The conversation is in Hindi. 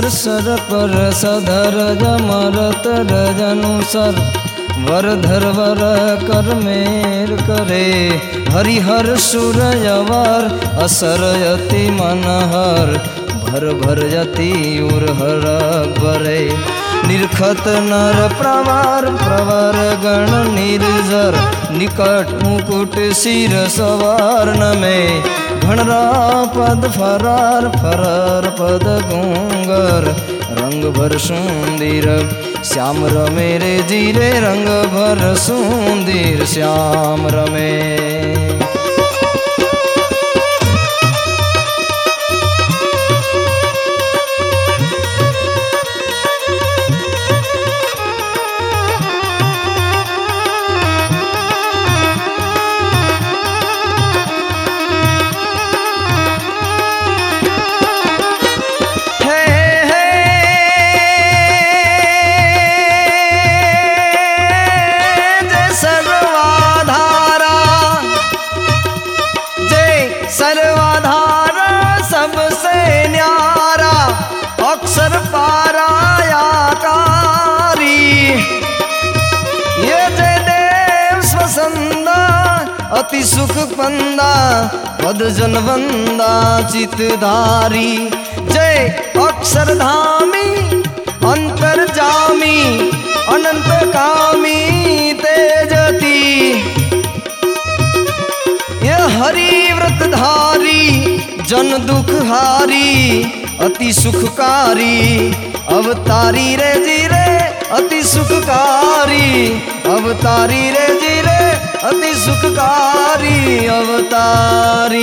सर सर पर सधर जमरत रजनुसर वरधर वर कर मेर करे। हरिहर सुर सुरयवर असर यति मनहर, भर भर यति उर हर बरे निरखत नर प्रवार, प्रवर गण निर्जर, निकट मुकुट सिर सवार्ण में घणरा पद फरार फरार पद गुंगर, रंग भर सुंदर। श्याम रमे रे जीरे रंग भर सुंदर। श्याम रमे। अति सुख पंदा पद जन वंदा चितधारी। जय अक्षरधामी, अंतर्जामी अनंत कामी तेजती। ये हरि व्रतधारी, जन दुखहारी, अति सुखकारी। अवतारी रे जीरे अति सुखकारी। अवतारी रे जीरे अति सुखकारी अवतारी।